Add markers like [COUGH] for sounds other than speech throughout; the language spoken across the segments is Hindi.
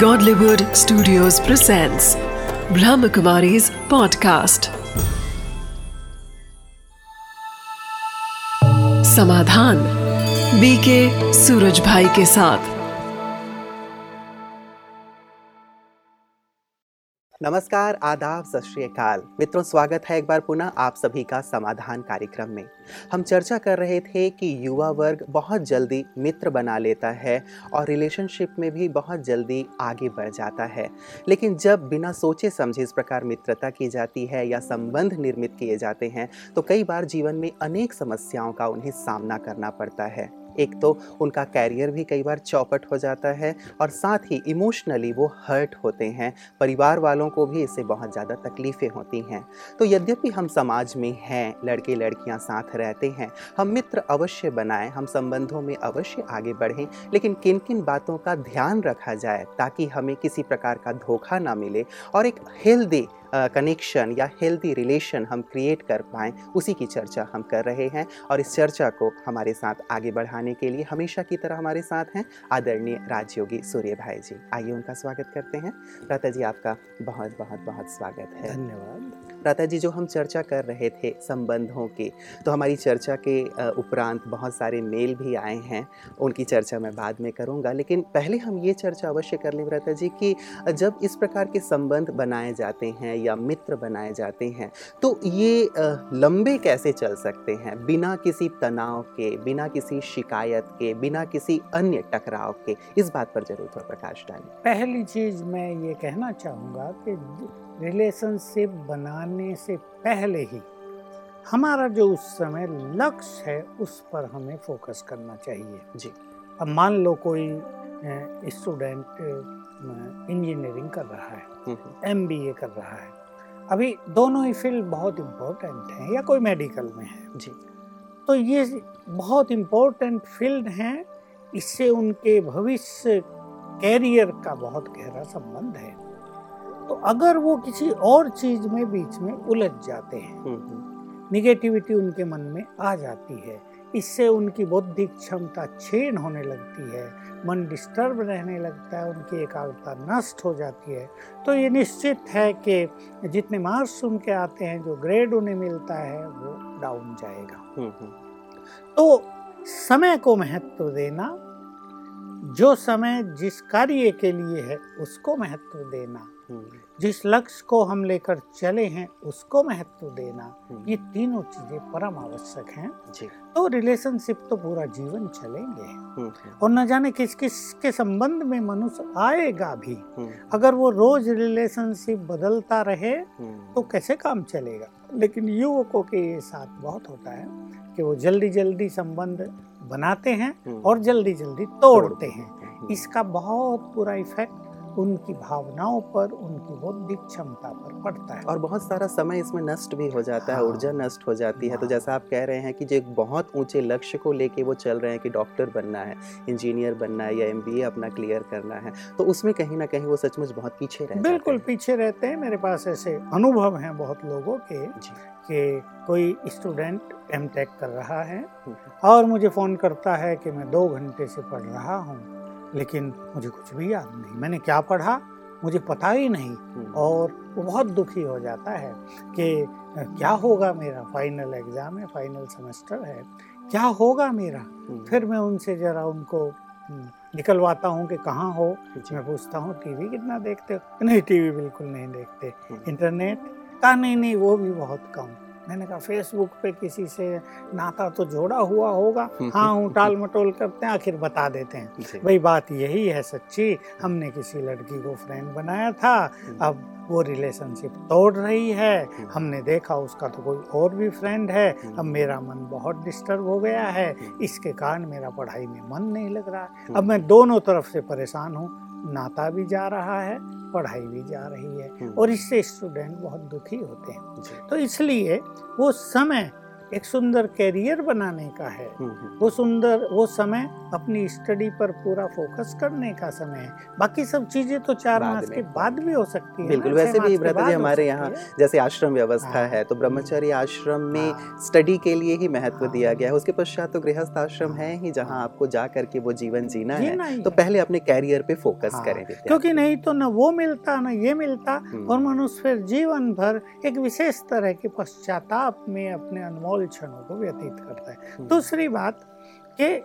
Godlywood Studios presents Brahmakumari's podcast. Samadhan BK Suraj Bhai के साथ नमस्कार, आदाब, सत श्री अकाल। मित्रों, स्वागत है एक बार पुनः आप सभी का समाधान कार्यक्रम में। हम चर्चा कर रहे थे कि युवा वर्ग बहुत जल्दी मित्र बना लेता है और रिलेशनशिप में भी बहुत जल्दी आगे बढ़ जाता है। लेकिन जब बिना सोचे समझे इस प्रकार मित्रता की जाती है या संबंध निर्मित किए जाते हैं तो कई बार जीवन में अनेक समस्याओं का उन्हें सामना करना पड़ता है। एक तो उनका कैरियर भी कई बार चौपट हो जाता है और साथ ही इमोशनली वो हर्ट होते हैं। परिवार वालों को भी इससे बहुत ज़्यादा तकलीफ़ें होती हैं। तो यद्यपि हम समाज में हैं, लड़के लड़कियाँ साथ रहते हैं, हम मित्र अवश्य बनाएँ, हम संबंधों में अवश्य आगे बढ़ें, लेकिन किन किन बातों का ध्यान रखा जाए ताकि हमें किसी प्रकार का धोखा ना मिले और एक हेल्दी कनेक्शन या हेल्दी रिलेशन हम क्रिएट कर पाएँ उसी की चर्चा हम कर रहे हैं और इस चर्चा को हमारे साथ आगे बढ़ाने के लिए हमेशा की तरह हमारे साथ हैं आदरणीय राजयोगी सूर्य भाई जी। आइए उनका स्वागत करते हैं। प्राता जी आपका बहुत बहुत बहुत स्वागत है। धन्यवाद। प्राता जी जो हम चर्चा कर रहे थे संबंधों की तो हमारी चर्चा के उपरांत बहुत सारे मेल भी आए हैं उनकी चर्चा मैं बाद में करूँगा। लेकिन पहले हम ये चर्चा अवश्य कर लें प्राता जी कि जब इस प्रकार के संबंध बनाए जाते हैं या मित्र बनाए जाते हैं तो ये लंबे कैसे चल सकते हैं? बिना किसी तनाव के बिना किसी शिकायत के बिना किसी अन्य टकराव के इस बात पर ज़रूर थोड़ा प्रकाश डालें पहली चीज़ मैं ये कहना चाहूँगा कि रिलेशनशिप बनाने से पहले ही हमारा जो उस समय लक्ष्य है उस पर हमें फोकस करना चाहिए। जी। अब मान लो कोई स्टूडेंट इंजीनियरिंग कर रहा है एम हम्म, बी ए कर रहा है अभी दोनों ही फ़ील्ड बहुत इम्पोर्टेंट हैं या कोई मेडिकल में है? जी। तो ये बहुत इम्पोर्टेंट फ़ील्ड हैं इससे उनके भविष्य कैरियर का बहुत गहरा संबंध है। तो अगर वो किसी और चीज़ में बीच में उलझ जाते हैं निगेटिविटी हम्म, हम्म। उनके मन में आ जाती है इससे उनकी बौद्धिक क्षमता छीन होने लगती है मन डिस्टर्ब रहने लगता है उनकी एकाग्रता नष्ट हो जाती है तो ये निश्चित है कि जितने मार्क्स उनके आते हैं जो ग्रेड उन्हें मिलता है वो डाउन जाएगा हम्म, हम्म। तो समय को महत्व देना जो समय जिस कार्य के लिए है उसको महत्व देना हम्म। जिस लक्ष्य को हम लेकर चले हैं उसको महत्व देना हम्म। ये तीनों चीज़ें परम आवश्यक हैं। तो रिलेशनशिप तो पूरा जीवन चलेंगे। हम्म, और न जाने किस किस के संबंध में मनुष्य आएगा भी। अगर वो रोज रिलेशनशिप बदलता रहे तो कैसे काम चलेगा? लेकिन युवकों के साथ बहुत होता है कि वो जल्दी जल्दी संबंध बनाते हैं और जल्दी जल्दी तोड़ते हैं। इसका बहुत बुरा इफ़ेक्ट उनकी भावनाओं पर उनकी बौद्धिक क्षमता पर पड़ता है। और बहुत सारा समय इसमें नष्ट भी हो जाता हाँ, है। ऊर्जा नष्ट हो जाती हाँ, है तो हाँ। जैसा आप कह रहे हैं कि जो एक बहुत ऊँचे लक्ष्य को लेके वो चल रहे हैं कि डॉक्टर बनना है इंजीनियर बनना है या एमबीए अपना क्लियर करना है तो उसमें कहीं ना कहीं वो सचमुच बहुत पीछे रह बिल्कुल पीछे रहते हैं। मेरे पास ऐसे अनुभव हैं बहुत लोगों के कि कोई स्टूडेंट एम कर रहा है हम्म। और मुझे फ़ोन करता है कि मैं दो घंटे से पढ़ रहा हूँ। लेकिन मुझे कुछ भी याद नहीं। मैंने क्या पढ़ा? मुझे पता ही नहीं। हम्म। और वो बहुत दुखी हो जाता है कि क्या होगा मेरा? फाइनल एग्ज़ाम है फाइनल सेमेस्टर है। क्या होगा मेरा? हम्म। फिर मैं उनसे ज़रा उनको हम्म, निकलवाता हूँ कि कहाँ हो। मैं पूछता हूँ टीवी कितना देखते हो? नहीं टीवी बिल्कुल नहीं देखते। इंटरनेट? कहा नहीं नहीं वो भी बहुत कम। मैंने कहा फेसबुक पे किसी से नाता तो जोड़ा हुआ होगा। हाँ हूँ टाल मटोल करते हैं आखिर बता देते हैं। भाई बात यही है सच्ची हमने किसी लड़की को फ्रेंड बनाया था हम्म। अब वो रिलेशनशिप तोड़ रही है। हम्म। हमने देखा उसका तो कोई और भी फ्रेंड है। हम्म। अब मेरा मन बहुत डिस्टर्ब हो गया है। इसके कारण मेरा पढ़ाई में मन नहीं लग रहा अब मैं दोनों तरफ़ से परेशान हूँ। नाता भी जा रहा है पढ़ाई भी जा रही है हम्म। और इससे स्टूडेंट बहुत दुखी होते हैं तो इसलिए वो समय एक सुंदर कैरियर बनाने का है। हम्म, हम्म, वो सुंदर वो समय अपनी स्टडी पर पूरा फोकस करने का समय है। बाकी सब चीज़ें तो चार मास के बाद भी हो सकती है बिल्कुल, वैसे भी जी हमारे यहाँ जैसे आश्रम व्यवस्था हाँ, है तो ब्रह्मचर्य आश्रम में हाँ, स्टडी के लिए ही महत्व हाँ। दिया गया है। उसके पश्चात तो गृहस्थ आश्रम है ही जहाँ आपको जा करके वो जीवन जीना है। तो पहले अपने कैरियर पे फोकस हाँ, करें क्योंकि नहीं तो न वो मिलता न ये मिलता। हम्म, और मनुष्य जीवन भर एक विशेष तरह के पश्चाताप में अपने अनमोल क्षणों को व्यतीत करता है। हम्म, दूसरी बात कि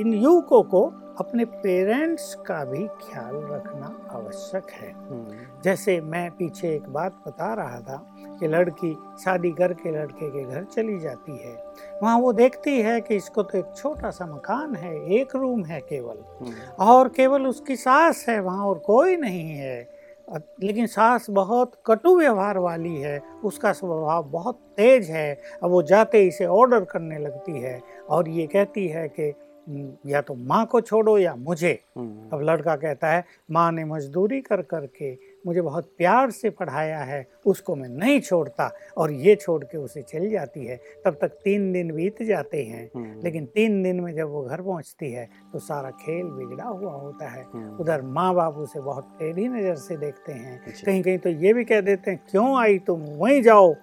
इन युवकों को अपने पेरेंट्स का भी ख्याल रखना आवश्यक है। हम्म, जैसे मैं पीछे एक बात बता रहा था कि लड़की शादी करके लड़के के घर चली जाती है। वहाँ वो देखती है कि इसको तो एक छोटा सा मकान है एक रूम है केवल। हम्म, और केवल उसकी सास है वहाँ और कोई नहीं है। लेकिन सास बहुत कटु व्यवहार वाली है उसका स्वभाव बहुत तेज है अब वो जाते ही इसे ऑर्डर करने लगती है और ये कहती है कि "हम्म, या तो माँ को छोड़ो या मुझे। हम्म, अब लड़का कहता है माँ ने मजदूरी कर कर के मुझे बहुत प्यार से पढ़ाया है उसको मैं नहीं छोड़ता और ये छोड़ के उसे चल जाती है। तब तक तीन दिन बीत जाते हैं हम्म, लेकिन तीन दिन में जब वो घर पहुँचती है तो सारा खेल बिगड़ा हुआ होता है। हम्म, उधर माँ बाप उसे बहुत टेढ़ी नज़र से देखते हैं। कहीं कहीं तो ये भी कह देते हैं क्यों आई तुम? वहीं जाओ।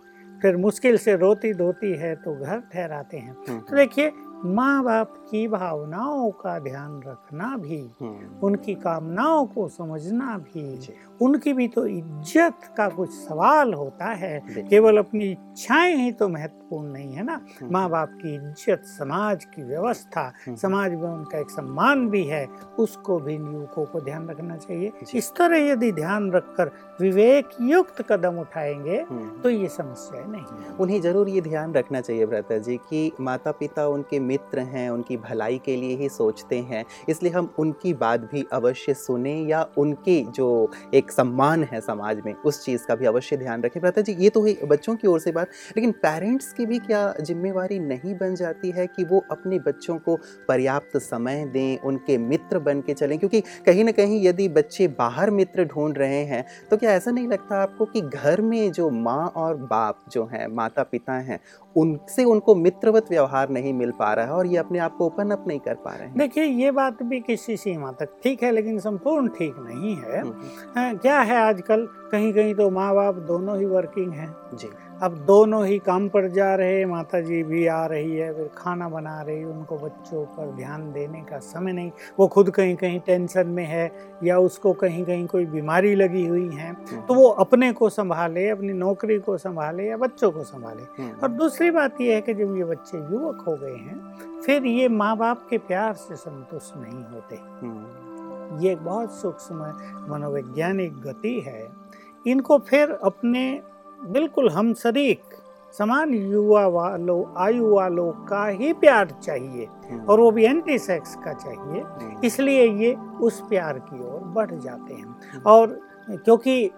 फिर मुश्किल से रोती धोती है तो घर ठहराते हैं। हम्म, तो देखिए माँ बाप की भावनाओं का ध्यान रखना भी हम्म, उनकी कामनाओं को समझना भी उनकी भी तो इज़्ज़त का कुछ सवाल होता है। केवल अपनी इच्छाएँ ही तो महत्वपूर्ण नहीं है ना? हम्म, माँ बाप की इज़्ज़त समाज की व्यवस्था हम्म, समाज में उनका एक सम्मान भी है उसको भी युवकों को ध्यान रखना चाहिए। इस तरह यदि ध्यान रखकर विवेक युक्त कदम उठाएँगे तो ये समस्या नहीं उन्हें ज़रूर ये ध्यान रखना चाहिए भ्राता जी कि माता पिता उनके मित्र हैं, उनकी भलाई के लिए ही सोचते हैं। इसलिए हम उनकी बात भी अवश्य सुने या उनके जो एक सम्मान है समाज में, उस चीज़ का भी अवश्य ध्यान रखें। भ्राता जी, ये तो है बच्चों की ओर से बात, लेकिन पेरेंट्स की भी क्या जिम्मेवारी नहीं बन जाती है कि वो अपने बच्चों को पर्याप्त समय दें, उनके मित्र बन के चलें? क्योंकि कहीं ना कहीं यदि बच्चे बाहर मित्र ढूंढ रहे हैं तो क्या ऐसा नहीं लगता आपको कि घर में जो माँ और बाप जो हैं माता पिता हैं उनसे उनको मित्रवत व्यवहार नहीं मिल पा रहा है और ये अपने आप को ओपन अप नहीं कर पा रहे हैं। देखिए ये बात भी किसी सीमा तक ठीक है लेकिन संपूर्ण ठीक नहीं है। हम्म, हाँ, क्या है आजकल? कहीं कहीं तो माँ बाप दोनों ही वर्किंग हैं। जी। अब दोनों ही काम पर जा रहे माता जी भी आ रही है फिर खाना बना रही उनको बच्चों पर ध्यान देने का समय नहीं। वो खुद कहीं कहीं टेंशन में है या उसको कहीं कहीं कोई बीमारी लगी हुई है तो वो अपने को संभाले अपनी नौकरी को संभाले या बच्चों को संभाले। हम्म, और दूसरी बात यह है कि जब ये बच्चे युवक हो गए हैं फिर ये माँ बाप के प्यार से संतुष्ट नहीं होते। हम्म, ये बहुत सूक्ष्म मनोवैज्ञानिक गति है। इनको फिर अपने बिल्कुल हम शरीक समान युवा वालों आयु वालों का ही प्यार चाहिए हम्म, और वो भी एंटी सेक्स का चाहिए। हम्म, इसलिए ये उस प्यार की ओर बढ़ जाते हैं। और क्योंकि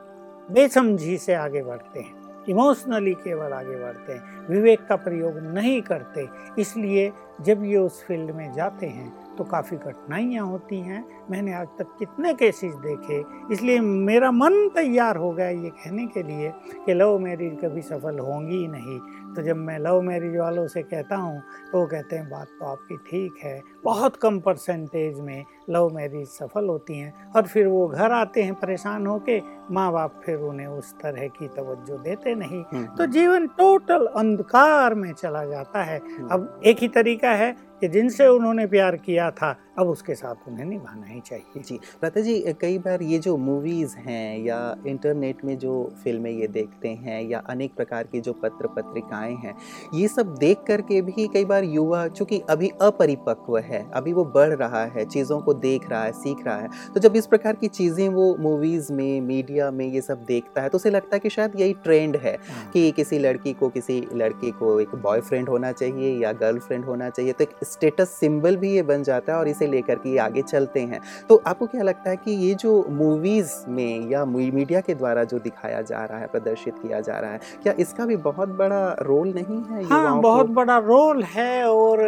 बेसमझी से आगे बढ़ते हैं इमोशनली केवल आगे बढ़ते हैं विवेक का प्रयोग नहीं करते, इसलिए जब ये उस फ़ील्ड में जाते हैं तो काफ़ी कठिनाइयाँ होती हैं। मैंने आज तक कितने केसेस देखे, इसलिए मेरा मन तैयार हो गया ये कहने के लिए कि लव मैरिज कभी सफल होंगी ही नहीं। तो जब मैं लव मैरिज वालों से कहता हूँ तो वो कहते हैं, बात तो आपकी ठीक है, बहुत कम परसेंटेज में लव मैरिज सफल होती हैं। और फिर वो घर आते हैं परेशान होके माँ बाप फिर उन्हें उस तरह की तवज्जो देते नहीं। हम्म, तो जीवन टोटल अंधकार में चला जाता है। हम्म, अब एक ही तरीका है कि जिनसे उन्होंने प्यार किया था अब उसके साथ उन्हें निभाना ही चाहिए। जी लता जी कई बार ये जो मूवीज़ हैं या इंटरनेट में जो फ़िल्में ये देखते हैं या अनेक प्रकार की जो पत्र पत्रिकाएँ हैं ये सब देख करके भी कई बार युवा चूँकि अभी अपरिपक्व है अभी वो बढ़ रहा है चीज़ों को देख रहा है सीख रहा है तो जब इस प्रकार की चीज़ें वो मूवीज़ में मीडिया में ये सब देखता है तो उसे लगता है कि शायद यही ट्रेंड है कि किसी लड़की को किसी लड़के को एक बॉयफ्रेंड होना चाहिए या गर्लफ्रेंड होना चाहिए तो एक स्टेटस सिंबल भी ये बन जाता है और इसे लेकर के आगे चलते हैं। तो आपको क्या लगता है कि ये जो मूवीज़ में या मीडिया के द्वारा जो दिखाया जा रहा है प्रदर्शित किया जा रहा है क्या इसका भी बहुत बड़ा रोल नहीं है हाँ बहुत? बड़ा रोल है और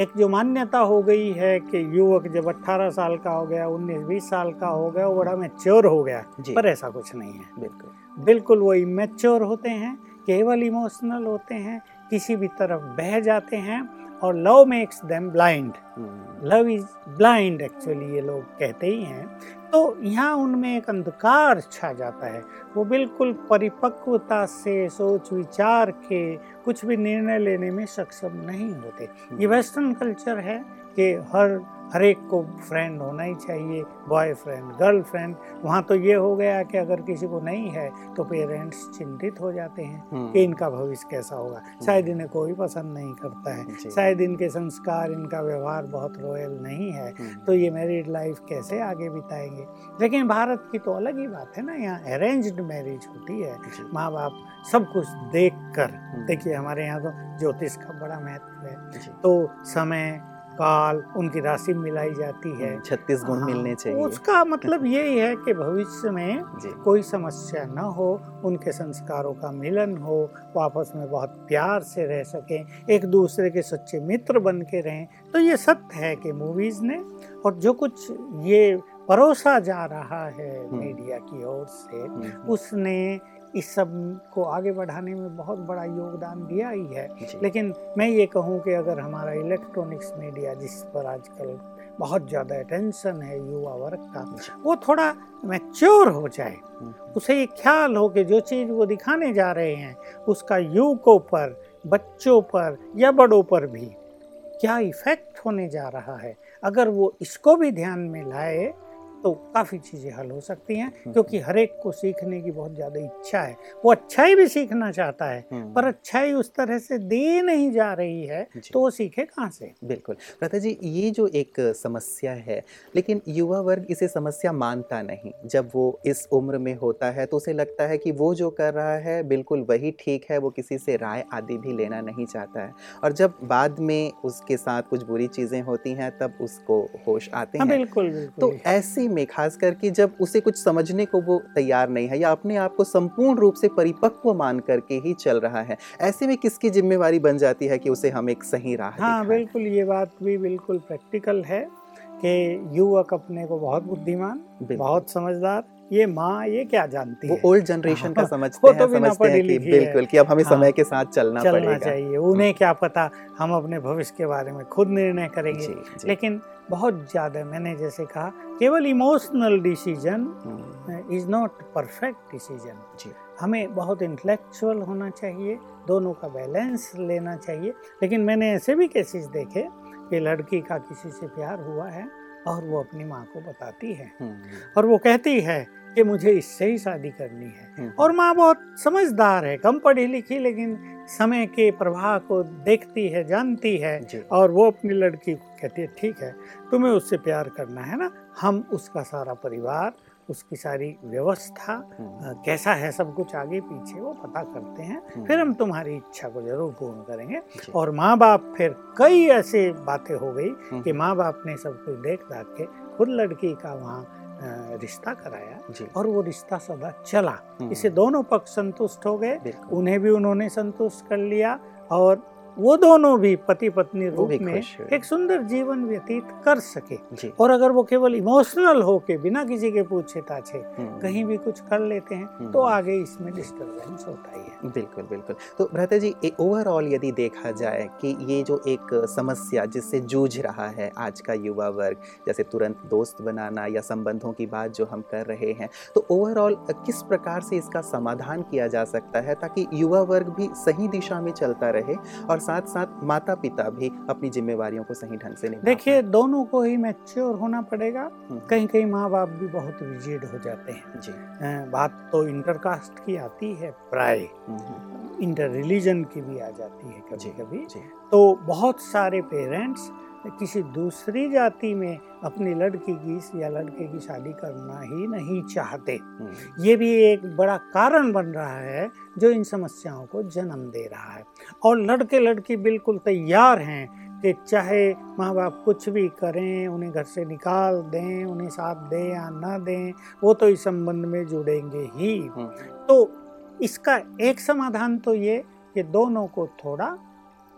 एक जो मान्यता हो गई है कि युवक जब 18 साल का हो गया 19-20 साल का हो गया वो बड़ा मैच्योर हो गया पर ऐसा कुछ नहीं है। बिल्कुल। बिल्कुल वो इमेच्योर होते हैं केवल इमोशनल होते हैं किसी भी तरफ़ बह जाते हैं और love makes them blind love is blind actually ये लोग कहते ही हैं। तो यहाँ उनमें एक अंधकार छा जाता है। वो बिल्कुल परिपक्वता से सोच विचार के कुछ भी निर्णय लेने में सक्षम नहीं होते। ये वेस्टर्न कल्चर है कि हर हर एक को फ्रेंड होना ही चाहिए बॉयफ्रेंड गर्लफ्रेंड वहाँ तो ये हो गया कि अगर किसी को नहीं है तो पेरेंट्स चिंतित हो जाते हैं हम्म, कि इनका भविष्य कैसा होगा। शायद इन्हें कोई पसंद नहीं करता है। शायद इनके संस्कार इनका व्यवहार बहुत रॉयल नहीं है। हम्म, तो ये मैरिड लाइफ कैसे आगे बिताएँगे? लेकिन भारत की तो अलग ही बात है ना। यहाँ अरेंज्ड मैरिज होती है। माँ बाप सब कुछ देख कर हम्म, देखिए हमारे यहाँ तो ज्योतिष का बड़ा महत्व है। तो समय काल उनकी राशि मिलाई जाती है। हम्म, छत्तीस गुण हाँ, मिलने चाहिए। उसका मतलब यही है कि भविष्य में [LAUGHS] कोई समस्या न हो उनके संस्कारों का मिलन हो वो आपस में बहुत प्यार से रह सकें एक दूसरे के सच्चे मित्र बन के रहें। तो ये सत्य है कि मूवीज़ ने और जो कुछ ये परोसा जा रहा है मीडिया की ओर से हम्म, उसने इस सबको आगे बढ़ाने में बहुत बड़ा योगदान दिया ही। है लेकिन मैं ये कहूँ कि अगर हमारा इलेक्ट्रॉनिक्स मीडिया जिस पर आजकल बहुत ज़्यादा अटेंशन है युवा वर्ग का वो थोड़ा मैच्योर हो जाए हम्म, उसे ये ख्याल हो कि जो चीज़ वो दिखाने जा रहे हैं उसका युवकों पर बच्चों पर या बड़ों पर भी क्या इफ़ेक्ट होने जा रहा है? अगर वो इसको भी ध्यान में लाए तो काफ़ी चीज़ें हल हो सकती हैं क्योंकि हर एक को सीखने की बहुत ज़्यादा इच्छा है। वो अच्छाई भी सीखना चाहता है हम्म, पर अच्छाई उस तरह से दे नहीं जा रही है तो वो सीखे कहाँ से? बिल्कुल। प्रथा जी ये जो एक समस्या है लेकिन युवा वर्ग इसे समस्या मानता नहीं। जब वो इस उम्र में होता है तो उसे लगता है कि वो जो कर रहा है बिल्कुल वही ठीक है वो किसी से राय आदि भी लेना नहीं चाहता है। और जब बाद में उसके साथ कुछ बुरी चीज़ें होती हैं तब उसको होश आते हाँ हैं। बिल्कुल तो बिल्कुल ऐसे में खास करके जब उसे कुछ समझने को वो तैयार नहीं है या अपने आप को संपूर्ण रूप से परिपक्व मान करके ही चल रहा है ऐसे में किसकी जिम्मेवारी बन जाती है कि उसे हम एक सही राह हाँ बिल्कुल ये बात भी बिल्कुल प्रैक्टिकल है कि युवक अपने को बहुत बुद्धिमान बहुत समझदार ये माँ ये क्या जानती वो है? ओल्ड जनरेशन का हाँ, समझते हैं तो समझते हैं कि। बिल्कुल कि अब हमें हाँ, समय के साथ चलना, चलना पड़ेगा। चाहिए। उन्हें क्या पता हम अपने भविष्य के बारे में खुद निर्णय करेंगे। जी जी। लेकिन बहुत ज़्यादा मैंने जैसे कहा केवल emotional decision hmm, is not perfect decision हमें बहुत इंटेलेक्चुअल होना चाहिए दोनों का बैलेंस लेना चाहिए। लेकिन मैंने ऐसे भी केसेस देखे कि लड़की का किसी से प्यार हुआ है और वो अपनी माँ को बताती है। हम्म, और वो कहती है कि मुझे इससे ही शादी करनी है। हम्म, और माँ बहुत समझदार है कम पढ़ी लिखी लेकिन समय के प्रवाह को देखती है जानती है और वो अपनी लड़की को कहती है ठीक है तुम्हें उससे प्यार करना है ना हम उसका सारा परिवार उसकी सारी व्यवस्था हम्म, कैसा है सब कुछ आगे पीछे वो पता करते हैं। हम्म, फिर हम तुम्हारी इच्छा को ज़रूर पूर्ण करेंगे। और माँ बाप फिर कई ऐसे बातें हो गई हम्म, कि माँ बाप ने सब कुछ देख दाख के खुद लड़की का वहाँ रिश्ता कराया और वो रिश्ता सदा चला। इसे दोनों पक्ष संतुष्ट हो गए। उन्हें भी उन्होंने संतुष्ट कर लिया और वो दोनों भी पति पत्नी रूप में एक सुंदर जीवन व्यतीत कर सके। जी। और अगर वो केवल इमोशनल हो के बिना किसी के पूछे ताछे हम्म, कहीं भी कुछ कर लेते हैं हम्म। तो आगे इसमें डिस्टरबेंस होता ही है। बिल्कुल बिल्कुल। तो भ्राता जी ओवरऑल यदि देखा जाए कि ये जो एक समस्या जिससे जूझ रहा है आज का युवा वर्ग जैसे तुरंत दोस्त बनाना या संबंधों की बात जो हम कर रहे हैं तो ओवरऑल किस प्रकार से इसका समाधान किया जा सकता है ताकि युवा वर्ग भी सही दिशा में चलता रहे और साथ साथ माता पिता भी अपनी जिम्मेवारियों को सही ढंग से निभा देखिए दोनों को ही मैच्योर होना पड़ेगा। हम्म। कहीं कहीं माँ बाप भी बहुत रिजिड हो जाते हैं। जी। बात तो इंटरकास्ट की आती है प्राय हम्म, हम्म, इंटर रिलीजन की भी आ जाती है कभी कभी तो बहुत सारे पेरेंट्स किसी दूसरी जाति में अपनी लड़की की या लड़के की शादी करना ही नहीं चाहते। हम्म, ये भी एक बड़ा कारण बन रहा है जो इन समस्याओं को जन्म दे रहा है। और लड़के लड़की बिल्कुल तैयार हैं कि चाहे माँ बाप कुछ भी करें उन्हें घर से निकाल दें उन्हें साथ दें या ना दें वो तो इस संबंध में जुड़ेंगे ही। हम्म, तो इसका एक समाधान तो ये कि दोनों को थोड़ा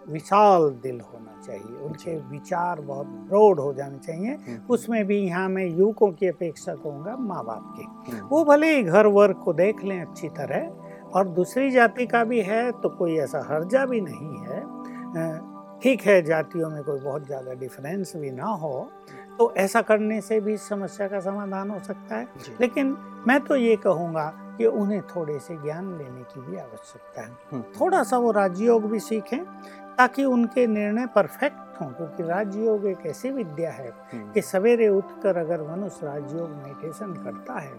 विशाल दिल होना चाहिए उनके विचार बहुत ब्रॉड हो जाने चाहिए। हम्म, उसमें भी यहाँ मैं युवकों की अपेक्षा कहूँगा माँ बाप की। हम्म, वो भले ही घर वर्ग को देख लें अच्छी तरह और दूसरी जाति का भी है तो कोई ऐसा हर्जा भी नहीं है। ठीक है जातियों में कोई बहुत ज़्यादा डिफरेंस भी ना हो तो ऐसा करने से भी समस्या का समाधान हो सकता है। लेकिन मैं तो ये कहूँगा कि उन्हें थोड़े से ज्ञान लेने की भी आवश्यकता है। हम्म, थोड़ा सा वो राजयोग भी सीखें ताकि उनके निर्णय परफेक्ट हों क्योंकि राजयोग एक ऐसी विद्या है हम्म, कि सवेरे उठकर अगर मनुष्य राजयोग मेडिटेशन करता है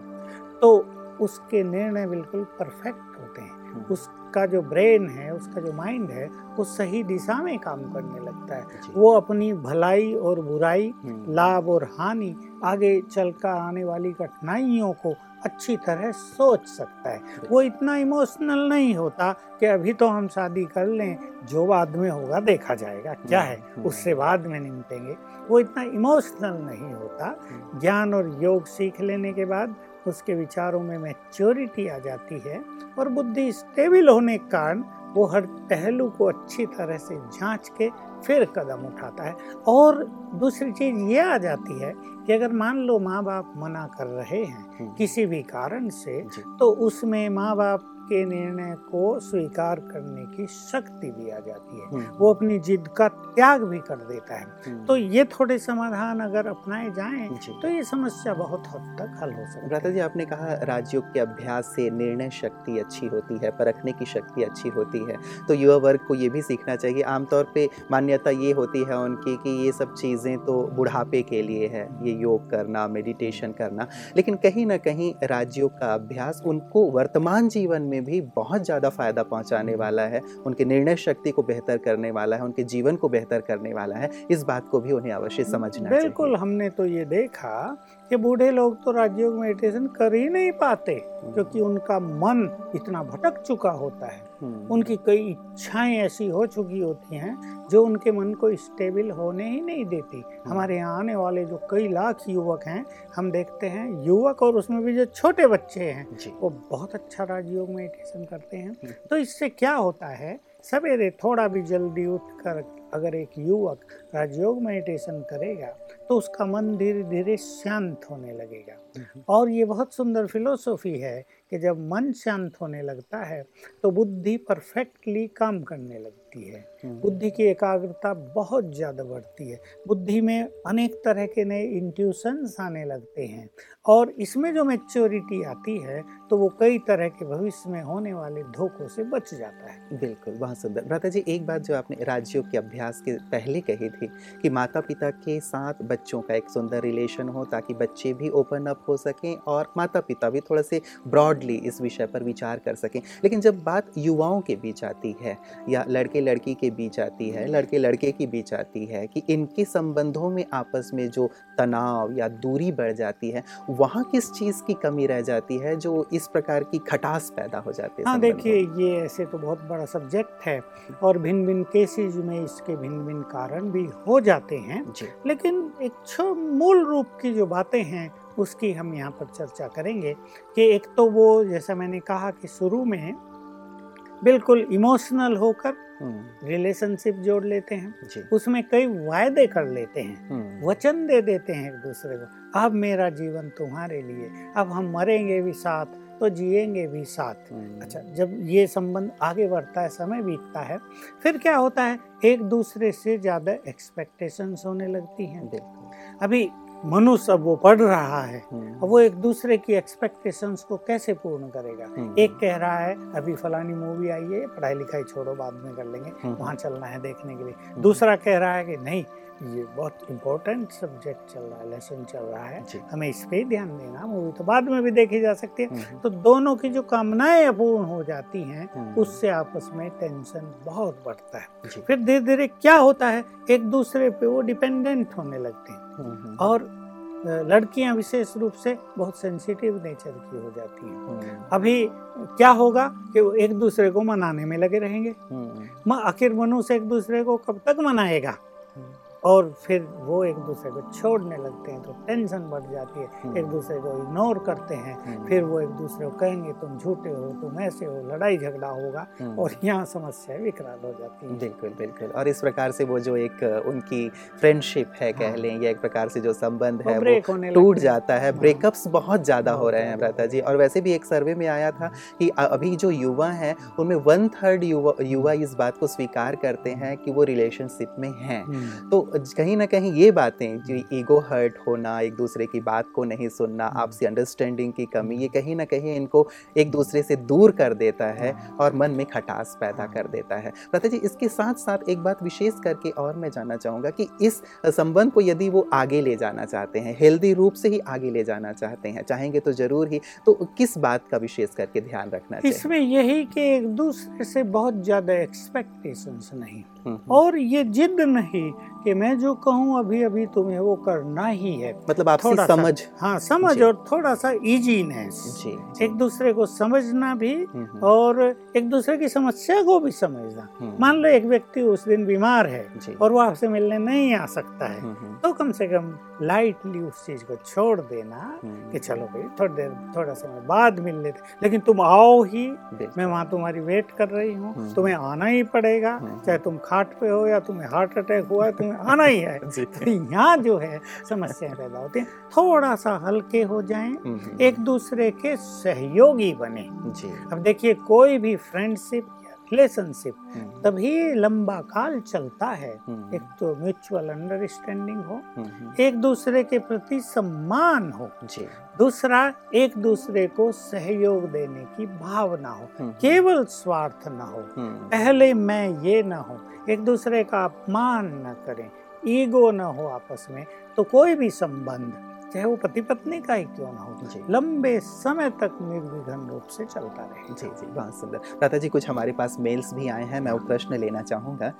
तो उसके निर्णय बिल्कुल परफेक्ट होते हैं। हम्म, उसका जो ब्रेन है उसका जो माइंड है वो सही दिशा में काम करने लगता है। वो अपनी भलाई और बुराई हम्म, लाभ और हानि आगे चलकर आने वाली कठिनाइयों को अच्छी तरह सोच सकता है। वो इतना इमोशनल नहीं होता कि अभी तो हम शादी कर लें जो बाद में होगा देखा जाएगा क्या है हम्म, उससे बाद में निपटेंगे। वो इतना इमोशनल नहीं होता। ज्ञान और योग सीख लेने के बाद उसके विचारों में मैच्योरिटी आ जाती है और बुद्धि स्टेबल होने के कारण वो हर पहलू को अच्छी तरह से जाँच के फिर कदम उठाता है। और दूसरी चीज़ ये आ जाती है कि अगर मान लो माँ बाप मना कर रहे हैं हम्म, किसी भी कारण से तो उसमें माँ बाप के निर्णय को स्वीकार करने की शक्ति भी आ जाती है। हम्म, वो अपनी जिद का त्याग भी कर देता है। हम्म, तो ये थोड़े समाधान अगर अपनाए जाएँ तो ये समस्या बहुत हद तक हल हो सकती भ्राता है जी आपने कहा राजयोग के अभ्यास से निर्णय शक्ति अच्छी होती है परखने की शक्ति अच्छी होती है। तो युवा वर्ग को ये भी सीखना चाहिए। आमतौर पर मान्यता ये होती है उनकी कि ये सब चीज़ें तो बुढ़ापे के लिए है ये योग करना मेडिटेशन करना। लेकिन कहीं ना कहीं राजयोग का अभ्यास उनको वर्तमान जीवन में भी बहुत ज़्यादा फ़ायदा पहुँचाने वाला है उनके निर्णय शक्ति को बेहतर करने वाला है उनके जीवन को बेहतर करने वाला है इस बात को भी उन्हें अवश्य समझना बिल्कुल हमने तो ये देखा कि बूढ़े लोग तो राजयोग मेडिटेशन कर ही नहीं पाते क्योंकि उनका मन इतना भटक चुका होता है। हम्म, उनकी कई इच्छाएँ ऐसी हो चुकी होती हैं जो उनके मन को स्टेबल होने ही नहीं देती। हमारे यहाँ आने वाले जो कई लाख युवक हैं हम देखते हैं युवक और उसमें भी जो छोटे बच्चे हैं वो बहुत अच्छा राजयोग मेडिटेशन करते हैं। हम्म। तो इससे क्या होता है सवेरे थोड़ा भी जल्दी उठ कर अगर एक युवक राजयोग मेडिटेशन करेगा तो उसका मन धीरे धीरे शांत होने लगेगा। हम्म, और ये बहुत सुंदर फिलोसॉफी है कि जब मन शांत होने लगता है तो बुद्धि परफेक्टली काम करने लगती है। हम्म, बुद्धि की एकाग्रता बहुत ज़्यादा बढ़ती है। बुद्धि में अनेक तरह के नए इंट्यूशंस आने लगते हैं। और इसमें जो मेच्योरिटी आती है तो वो कई तरह के भविष्य में होने वाले धोखों से बच जाता है। बिल्कुल बहुत सुंदर। भ्राता जी एक बात जो आपने राज्यों के अभ्यास के पहले कही थी कि माता पिता के साथ बच्चों का एक सुंदर रिलेशन हो ताकि बच्चे भी ओपन अप हो सकें और माता पिता भी थोड़ा से ब्रॉडली इस विषय पर विचार कर सकें। लेकिन जब बात युवाओं के बीच आती है या लड़के लड़की के बीच आती है लड़के लड़के के बीच आती है कि इनके संबंधों में आपस में जो तनाव या दूरी बढ़ जाती है वहाँ किस चीज़ की कमी रह जाती है जो इस प्रकार की खटास पैदा हो जाती है हाँ देखिए ये ऐसे तो बहुत बड़ा सब्जेक्ट है और भिन्न भिन्न केसेज में इसके भिन्न भिन्न कारण भी हो जाते हैं लेकिन एक मूल रूप की जो बातें हैं उसकी हम यहाँ पर चर्चा करेंगे कि एक तो वो जैसा मैंने कहा कि शुरू में बिल्कुल इमोशनल होकर हम्म, रिलेशनशिप जोड़ लेते हैं उसमें कई वायदे कर लेते हैं हम्म, वचन दे देते हैं एक दूसरे को अब मेरा जीवन तुम्हारे लिए अब हम मरेंगे भी साथ तो जिएँगे भी साथ। हम्म, अच्छा जब ये संबंध आगे बढ़ता है समय बीतता है फिर क्या होता है? एक दूसरे से ज़्यादा एक्सपेक्टेशंस होने लगती हैं। अभी मनुष्य अब वो पढ़ रहा है हम्म, अब वो एक दूसरे की एक्सपेक्टेशंस को कैसे पूर्ण करेगा? हम्म, एक कह रहा है अभी फलानी मूवी आई है पढ़ाई लिखाई छोड़ो बाद में कर लेंगे वहाँ चलना है देखने के लिए। दूसरा कह रहा है कि नहीं ये बहुत इम्पोर्टेंट सब्जेक्ट चल रहा है लेसन चल रहा है। हमें इस पर ध्यान देना मूवी तो बाद में भी देखी जा सकती है। हम्म, तो दोनों की जो कामनाएँ अपूर्ण हो जाती हैं हम्म, उससे आपस में टेंशन बहुत बढ़ता है। फिर धीरे धीरे क्या होता है एक दूसरे पे वो डिपेंडेंट होने लगते हैं। हम्म, हम्म, और लड़कियाँ विशेष रूप से बहुत सेंसिटिव नेचर की हो जाती हैं। हम्म, अभी क्या होगा कि वो एक दूसरे को मनाने में लगे रहेंगे। हम्म, आखिर मनुष्य एक दूसरे को कब तक मनाएगा? और फिर वो एक दूसरे को छोड़ने लगते हैं तो टेंशन बढ़ जाती है। हम्म। एक दूसरे को इग्नोर करते हैं। हम्म, फिर वो एक दूसरे को कहेंगे तुम झूठे हो तुम ऐसे हो लड़ाई झगड़ा होगा। हम्म, और यहाँ समस्याएँ विकराल हो जाती हैं। बिल्कुल बिल्कुल। और इस प्रकार से वो जो एक उनकी फ्रेंडशिप है कह हाँ। लें या एक प्रकार से जो संबंध है वो टूट जाता है। हाँ। ब्रेकअप्स बहुत ज़्यादा हो रहे हैं। भ्राता जी। और वैसे भी एक सर्वे में आया था कि अभी जो युवा हैं उनमें वन थर्ड युवा युवा इस बात को स्वीकार करते हैं कि वो रिलेशनशिप में हैं। तो कहीं ना कहीं ये बातें जो ईगो हर्ट होना एक दूसरे की बात को नहीं सुनना हम्म। आपसी अंडरस्टैंडिंग की कमी ये कहीं ना कहीं इनको एक दूसरे से दूर कर देता है। और मन में खटास पैदा कर देता है प्रता जी इसके साथ साथ एक बात विशेष करके और मैं जानना चाहूँगा कि इस संबंध को यदि वो आगे ले जाना चाहते हैं हेल्दी रूप से ही आगे ले जाना चाहते हैं चाहेंगे तो ज़रूर ही तो किस बात का विशेष करके ध्यान रखना इसमें यही कि एक दूसरे से बहुत ज़्यादा एक्सपेक्टेशंस नहीं। और ये जिद नहीं कि मैं जो कहूँ अभी अभी तुम्हें वो करना ही है। मतलब आपसी थोड़ा सा- समझ। हाँ समझ और थोड़ा सा इजीनेस एक दूसरे को समझना भी हम्म, हम्म, और एक दूसरे की समस्या को भी समझना। हम्म, मान लो एक व्यक्ति उस दिन बीमार है और वो आपसे मिलने नहीं आ सकता है तो कम से कम लाइटली उस चीज़ को छोड़ देना कि चलो भाई थोड़ी देर थोड़ा समय बाद मिल लेते। लेकिन तुम आओ ही। मैं वहाँ तुम्हारी वेट कर रही हूँ। तुम्हें आना ही पड़ेगा। चाहे तुम खाट पे हो या तुम्हें हार्ट अटैक हुआ है तुम्हें आना ही है। [LAUGHS] तो यहाँ जो है समस्याएँ पैदा होती हैं। थोड़ा सा हल्के हो जाएँ हम्म, हम्म, एक दूसरे के सहयोगी बने। जी। अब देखिए कोई भी फ्रेंडशिप रिलेशनशिप हम्म, तभी लंबा काल चलता है। हम्म, एक तो म्यूचुअल अंडरस्टैंडिंग हो हम्म, एक दूसरे के प्रति सम्मान हो जी। दूसरा एक दूसरे को सहयोग देने की भावना हो केवल स्वार्थ न हो पहले मैं ये न हो एक दूसरे का अपमान न करें ईगो न हो आपस में तो कोई भी संबंध चाहे वो पति पत्नी का ही क्यों ना हो लंबे समय तक निर्विघ्न रूप से चलता रहे। जी जी बहुत सुंदर। दादा जी कुछ हमारे पास मेल्स भी आए हैं मैं वो प्रश्न लेना चाहूँगा।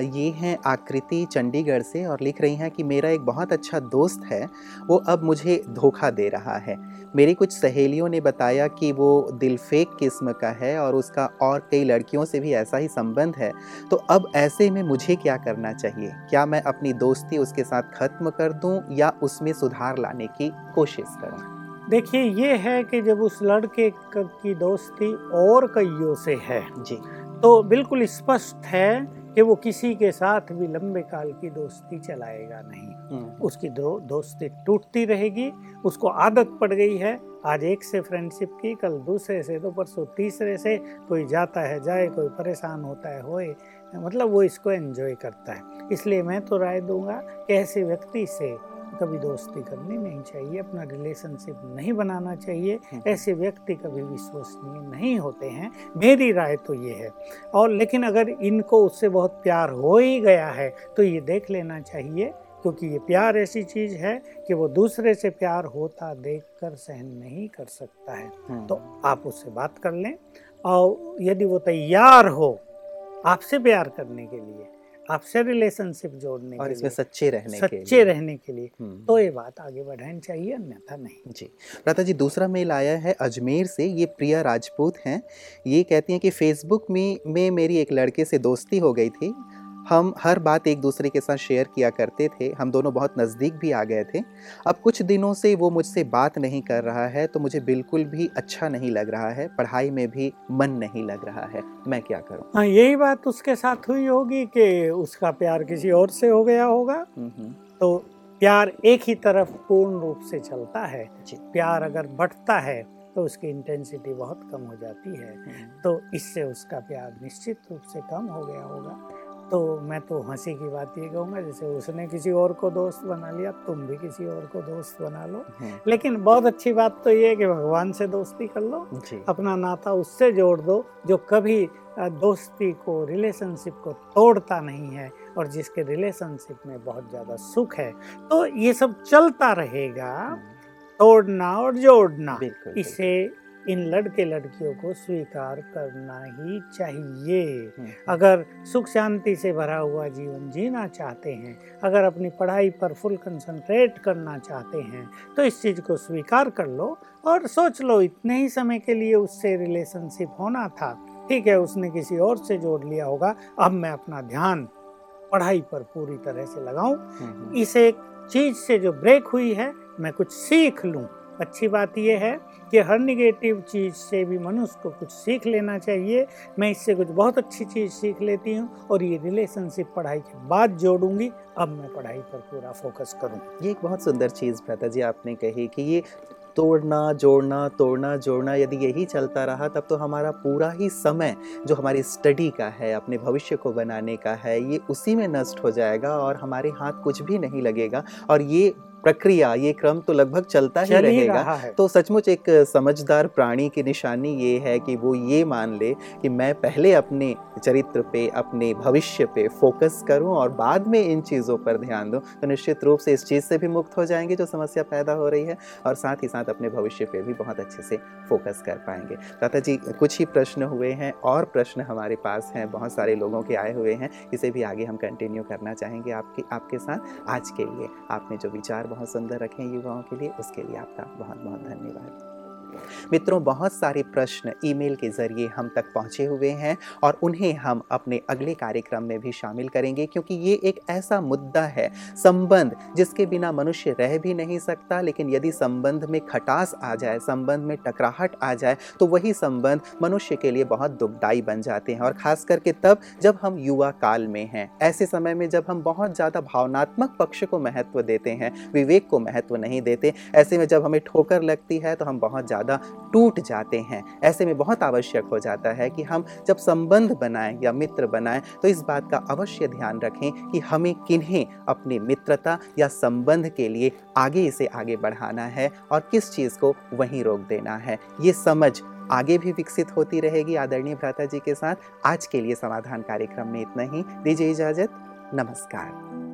ये हैं आकृति चंडीगढ़ से और लिख रही हैं कि मेरा एक बहुत अच्छा दोस्त है वो अब मुझे धोखा दे रहा है। मेरी कुछ सहेलियों ने बताया कि वो दिलफेक किस्म का है और उसका और कई लड़कियों से भी ऐसा ही संबंध है। तो अब ऐसे में मुझे क्या करना चाहिए? क्या मैं अपनी दोस्ती उसके साथ ख़त्म कर दूँ या उसमें सुधार लाने की कोशिश करूँ। देखिए ये है कि जब उस लड़के की दोस्ती और कईयों से है जी। तो बिल्कुल स्पष्ट है कि वो किसी के साथ भी लंबे काल की दोस्ती चलाएगा नहीं। हम्म, उसकी दो दोस्ती टूटती रहेगी उसको आदत पड़ गई है। आज एक से फ्रेंडशिप की कल दूसरे से तो परसों तीसरे से कोई जाता है जाए कोई परेशान होता है होए मतलब वो इसको एंजॉय करता है। इसलिए मैं तो राय दूँगा कि ऐसे व्यक्ति से कभी दोस्ती करनी नहीं चाहिए अपना रिलेशनशिप नहीं बनाना चाहिए। हम्म, ऐसे व्यक्ति कभी विश्वसनीय नहीं होते हैं। मेरी राय तो ये है। और लेकिन अगर इनको उससे बहुत प्यार हो ही गया है तो ये देख लेना चाहिए क्योंकि ये प्यार ऐसी चीज़ है कि वो दूसरे से प्यार होता देख कर सहन नहीं कर सकता है। हम्म, तो आप उससे बात कर लें। और यदि वो तैयार हो आपसे प्यार करने के लिए आपसे रिलेशनशिप जोड़ने और के इसमें लिए सच्चे रहने सच्चे के सच्चे लिए। रहने के लिए। हम्म, तो ये बात आगे बढ़ानी चाहिए अन्यथा नहीं। जी। प्राता जी दूसरा मेल आया है अजमेर से ये प्रिया राजपूत हैं। ये कहती हैं कि फेसबुक में में मेरी एक लड़के से दोस्ती हो गई थी। हम हर बात एक दूसरे के साथ शेयर किया करते थे हम दोनों बहुत नज़दीक भी आ गए थे। अब कुछ दिनों से वो मुझसे बात नहीं कर रहा है तो मुझे बिल्कुल भी अच्छा नहीं लग रहा है पढ़ाई में भी मन नहीं लग रहा है। मैं क्या करूँ? हाँ यही बात उसके साथ हुई होगी कि उसका प्यार किसी और से हो गया होगा। हम्म, हम्म, तो प्यार एक ही तरफ़ पूर्ण रूप से चलता है। प्यार अगर बढ़ता है तो उसकी इंटेंसिटी बहुत कम हो जाती है। हम्म, तो इससे उसका प्यार निश्चित रूप से कम हो गया होगा। तो मैं तो हँसी की बात ये कहूँगा जैसे उसने किसी और को दोस्त बना लिया तुम भी किसी और को दोस्त बना लो। हम्म, लेकिन बहुत अच्छी बात तो ये है कि भगवान से दोस्ती कर लो अपना नाता उससे जोड़ दो जो कभी दोस्ती को रिलेशनशिप को तोड़ता नहीं है और जिसके रिलेशनशिप में बहुत ज़्यादा सुख है। तो ये सब चलता रहेगा तोड़ना और जोड़ना इसे इन लड़के लड़कियों को स्वीकार करना ही चाहिए। हम्म, अगर सुख शांति से भरा हुआ जीवन जीना चाहते हैं अगर अपनी पढ़ाई पर फुल कंसंट्रेट करना चाहते हैं तो इस चीज़ को स्वीकार कर लो और सोच लो इतने ही समय के लिए उससे रिलेशनशिप होना था। ठीक है उसने किसी और से जोड़ लिया होगा अब मैं अपना ध्यान पढ़ाई पर पूरी तरह से लगाऊँ। हम्म, इस एक चीज़ से जो ब्रेक हुई है मैं कुछ सीख लूँ। अच्छी बात यह है कि हर निगेटिव चीज़ से भी मनुष्य को कुछ सीख लेना चाहिए। मैं इससे कुछ बहुत अच्छी चीज़ सीख लेती हूँ और ये रिलेशनशिप पढ़ाई के बाद जोड़ूँगी। अब मैं पढ़ाई पर पूरा फोकस करूँ। ये एक बहुत सुंदर चीज़ भ्राता जी आपने कही कि ये तोड़ना, जोड़ना तोड़ना, जोड़ना यदि यही चलता रहा, तब तो हमारा पूरा ही समय जो हमारी स्टडी का है, अपने भविष्य को बनाने का है, ये उसी में नष्ट हो जाएगा और हमारे हाथ कुछ भी नहीं लगेगा। और ये प्रक्रिया ये क्रम तो लगभग चलता ही रहेगा। तो सचमुच एक समझदार प्राणी की निशानी ये है कि वो ये मान ले कि मैं पहले अपने चरित्र पे अपने भविष्य पे फोकस करूँ और बाद में इन चीज़ों पर ध्यान दूँ तो निश्चित रूप से इस चीज़ से भी मुक्त हो जाएँगे जो समस्या पैदा हो रही है और साथ ही साथ अपने भविष्य पे भी बहुत अच्छे से फोकस कर पाएँगे। दादा जी कुछ ही प्रश्न हुए हैं और प्रश्न हमारे पास हैं बहुत सारे लोगों के आए हुए हैं इसे भी आगे हम कंटिन्यू करना चाहेंगे आपके आपके साथ आज के लिए। आपने जो विचार बहुत सुंदर रखें युवाओं के लिए। उसके लिए आपका बहुत बहुत धन्यवाद। मित्रों, बहुत सारे प्रश्न ईमेल के ज़रिए हम तक पहुँचे हुए हैं और उन्हें हम अपने अगले कार्यक्रम में भी शामिल करेंगे क्योंकि ये एक ऐसा मुद्दा है, संबंध, जिसके बिना मनुष्य रह भी नहीं सकता, लेकिन यदि संबंध में खटास आ जाए, संबंध में टकराहट आ जाए तो वही संबंध मनुष्य के लिए बहुत दुखदायी बन जाते हैं। और खास करके तब जब हम युवा काल में हैं, ऐसे समय में जब हम बहुत ज़्यादा भावनात्मक पक्ष को महत्व देते हैं, विवेक को महत्व नहीं देते, ऐसे में जब हमें ठोकर लगती है तो हम बहुत ज़्यादा टूट जाते हैं। ऐसे में बहुत आवश्यक हो जाता है कि हम जब संबंध बनाएँ या मित्र बनाएँ तो इस बात का अवश्य ध्यान रखें कि हमें किन्हें अपनी मित्रता या संबंध के लिए आगे इसे आगे बढ़ाना है और किस चीज़ को वहीं रोक देना है। ये समझ आगे भी विकसित होती रहेगी आदरणीय भ्राता जी के साथ। आज के लिए समाधान कार्यक्रम में इतना ही। दीजिए इजाज़त। नमस्कार।